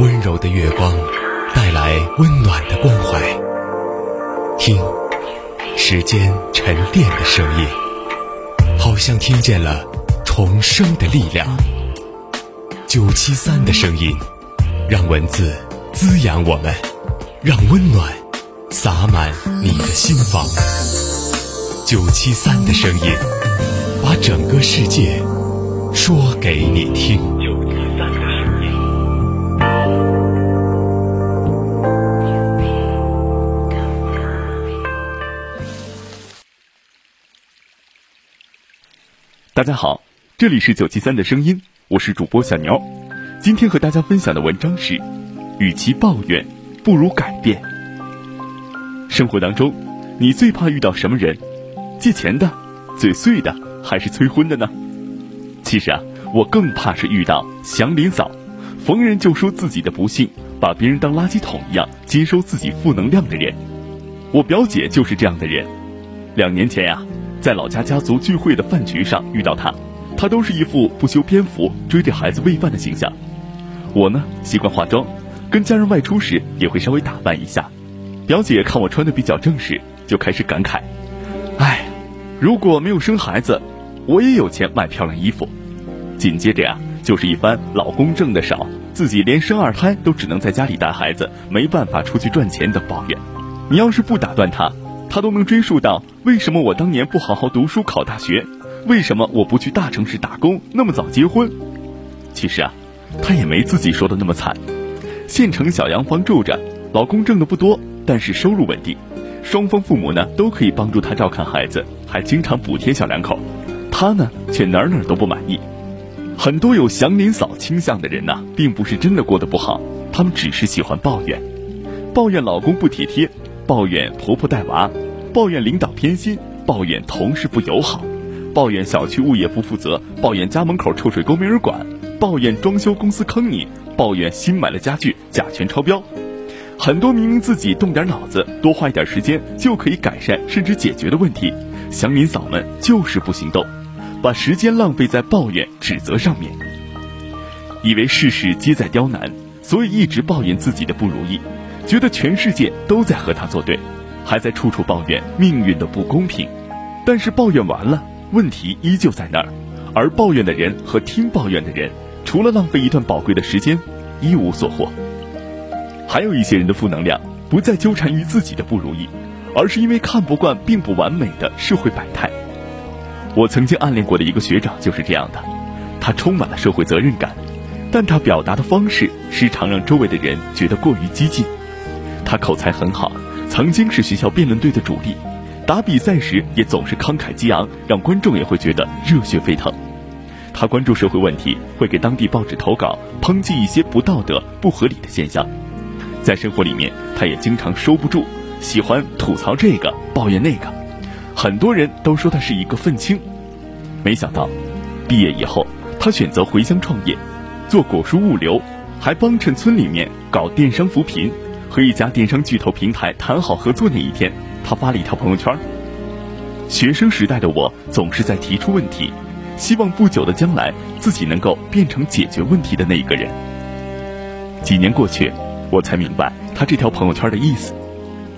温柔的月光带来温暖的关怀，听时间沉淀的声音，好像听见了重生的力量。九七三的声音，让文字滋养我们，让温暖洒满你的心房。九七三的声音，把整个世界说给你听。大家好，这里是九七三的声音，我是主播小牛。今天和大家分享的文章是：与其抱怨，不如改变。生活当中，你最怕遇到什么人？借钱的、嘴碎的，还是催婚的呢？其实啊，我更怕是遇到祥林嫂，逢人就说自己的不幸，把别人当垃圾桶一样接收自己负能量的人。我表姐就是这样的人。两年前呀。在老家家族聚会的饭局上遇到她，她都是一副不修边幅追着孩子喂饭的形象。我呢习惯化妆，跟家人外出时也会稍微打扮一下。表姐看我穿的比较正式，就开始感慨：“哎，如果没有生孩子，我也有钱买漂亮衣服。”紧接着呀，就是一番老公挣的少，自己连生二胎都只能在家里带孩子，没办法出去赚钱的抱怨。你要是不打断他。他都能追溯到为什么我当年不好好读书考大学，为什么我不去大城市打工，那么早结婚？其实啊，他也没自己说的那么惨。县城小洋房住着，老公挣的不多，但是收入稳定，双方父母呢都可以帮助他照看孩子，还经常补贴小两口。他呢却哪哪都不满意。很多有祥林嫂倾向的人呐，并不是真的过得不好，他们只是喜欢抱怨，抱怨老公不体贴。抱怨婆婆带娃，抱怨领导偏心，抱怨同事不友好，抱怨小区物业不负责，抱怨家门口臭水沟没人管，抱怨装修公司坑你，抱怨新买了家具甲醛超标。很多明明自己动点脑子，多花一点时间就可以改善甚至解决的问题，祥林嫂们就是不行动，把时间浪费在抱怨指责上面，以为事事皆在刁难，所以一直抱怨自己的不如意。觉得全世界都在和他作对，还在处处抱怨命运的不公平，但是抱怨完了，问题依旧在那儿，而抱怨的人和听抱怨的人，除了浪费一段宝贵的时间，一无所获。还有一些人的负能量，不再纠缠于自己的不如意，而是因为看不惯并不完美的社会百态。我曾经暗恋过的一个学长就是这样的，他充满了社会责任感，但他表达的方式时常让周围的人觉得过于激进。他口才很好，曾经是学校辩论队的主力，打比赛时也总是慷慨激昂，让观众也会觉得热血沸腾。他关注社会问题，会给当地报纸投稿，抨击一些不道德、不合理的现象。在生活里面，他也经常收不住，喜欢吐槽这个，抱怨那个。很多人都说他是一个愤青，没想到，毕业以后，他选择回乡创业，做果蔬物流，还帮衬村里面搞电商扶贫。和一家电商巨头平台谈好合作那一天，他发了一条朋友圈：“学生时代的我总是在提出问题，希望不久的将来自己能够变成解决问题的那一个人。”几年过去，我才明白他这条朋友圈的意思，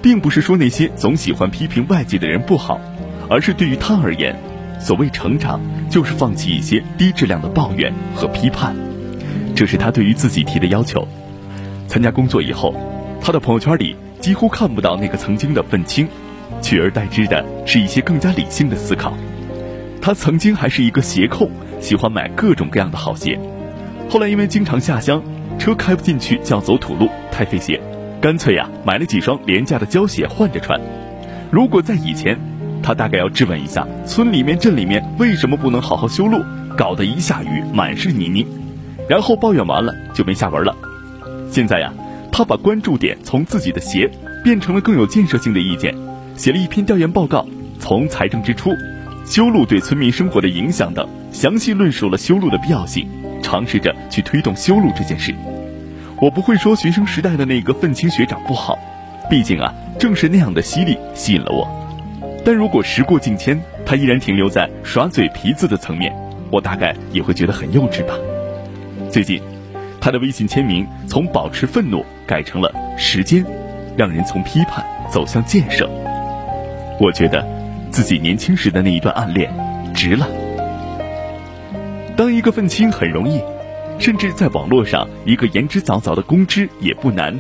并不是说那些总喜欢批评外界的人不好，而是对于他而言，所谓成长就是放弃一些低质量的抱怨和批判，这是他对于自己提的要求。参加工作以后。他的朋友圈里几乎看不到那个曾经的愤青，取而代之的是一些更加理性的思考。他曾经还是一个鞋控，喜欢买各种各样的好鞋。后来因为经常下乡，车开不进去，叫走土路，太费鞋，干脆呀买了几双廉价的胶鞋换着穿。如果在以前，他大概要质问一下村里面、镇里面为什么不能好好修路，搞得一下雨满是泥泞，然后抱怨完了就没下文了。现在呀。他把关注点从自己的鞋变成了更有建设性的意见，写了一篇调研报告，从财政支出、修路对村民生活的影响等，详细论述了修路的必要性，尝试着去推动修路这件事。我不会说学生时代的那个愤青学长不好，毕竟啊，正是那样的犀利吸引了我。但如果时过境迁，他依然停留在耍嘴皮子的层面，我大概也会觉得很幼稚吧。最近，他的微信签名从保持愤怒改成了时间，让人从批判走向建设。我觉得，自己年轻时的那一段暗恋，值了。当一个愤青很容易，甚至在网络上，一个言之凿凿的公知也不难。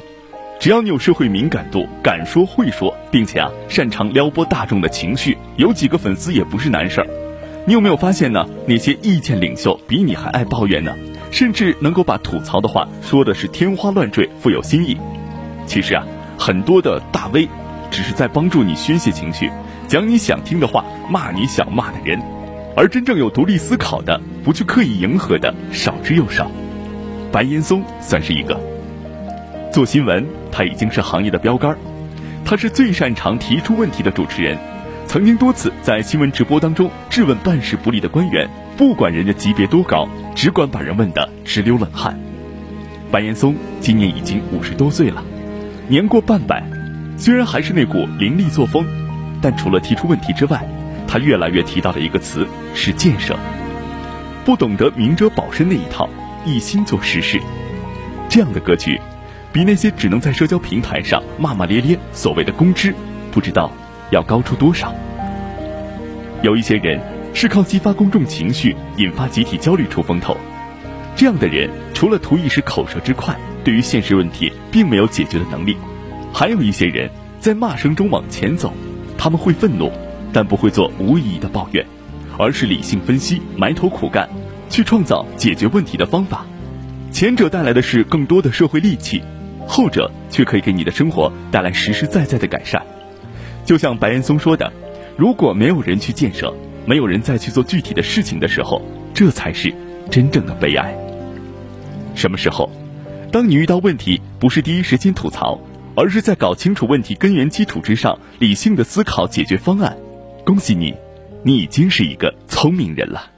只要你有社会敏感度，敢说会说，并且啊擅长撩拨大众的情绪，有几个粉丝也不是难事儿。你有没有发现呢？那些意见领袖比你还爱抱怨呢，甚至能够把吐槽的话说的是天花乱坠，富有新意。其实啊，很多的大 V，只是在帮助你宣泄情绪，讲你想听的话，骂你想骂的人，而真正有独立思考的，不去刻意迎合的，少之又少。白岩松算是一个。做新闻，他已经是行业的标杆儿他是最擅长提出问题的主持人，曾经多次在新闻直播当中质问办事不力的官员，不管人家级别多高，只管把人问得直流冷汗。白岩松今年已经五十多岁了，年过半百，虽然还是那股凌厉作风，但除了提出问题之外，他越来越提到的一个词是建设，不懂得明哲保身那一套，一心做实事，这样的格局。比那些只能在社交平台上骂骂咧咧、所谓的公知，不知道要高出多少。有一些人是靠激发公众情绪、引发集体焦虑出风头，这样的人除了图一时口舌之快，对于现实问题并没有解决的能力。还有一些人在骂声中往前走，他们会愤怒，但不会做无意义的抱怨，而是理性分析、埋头苦干，去创造解决问题的方法。前者带来的是更多的社会戾气。后者却可以给你的生活带来实实在在的改善，就像白岩松说的：“如果没有人去建设，没有人再去做具体的事情的时候，这才是真正的悲哀。”什么时候？当你遇到问题，不是第一时间吐槽，而是在搞清楚问题根源基础之上，理性的思考解决方案。恭喜你，你已经是一个聪明人了。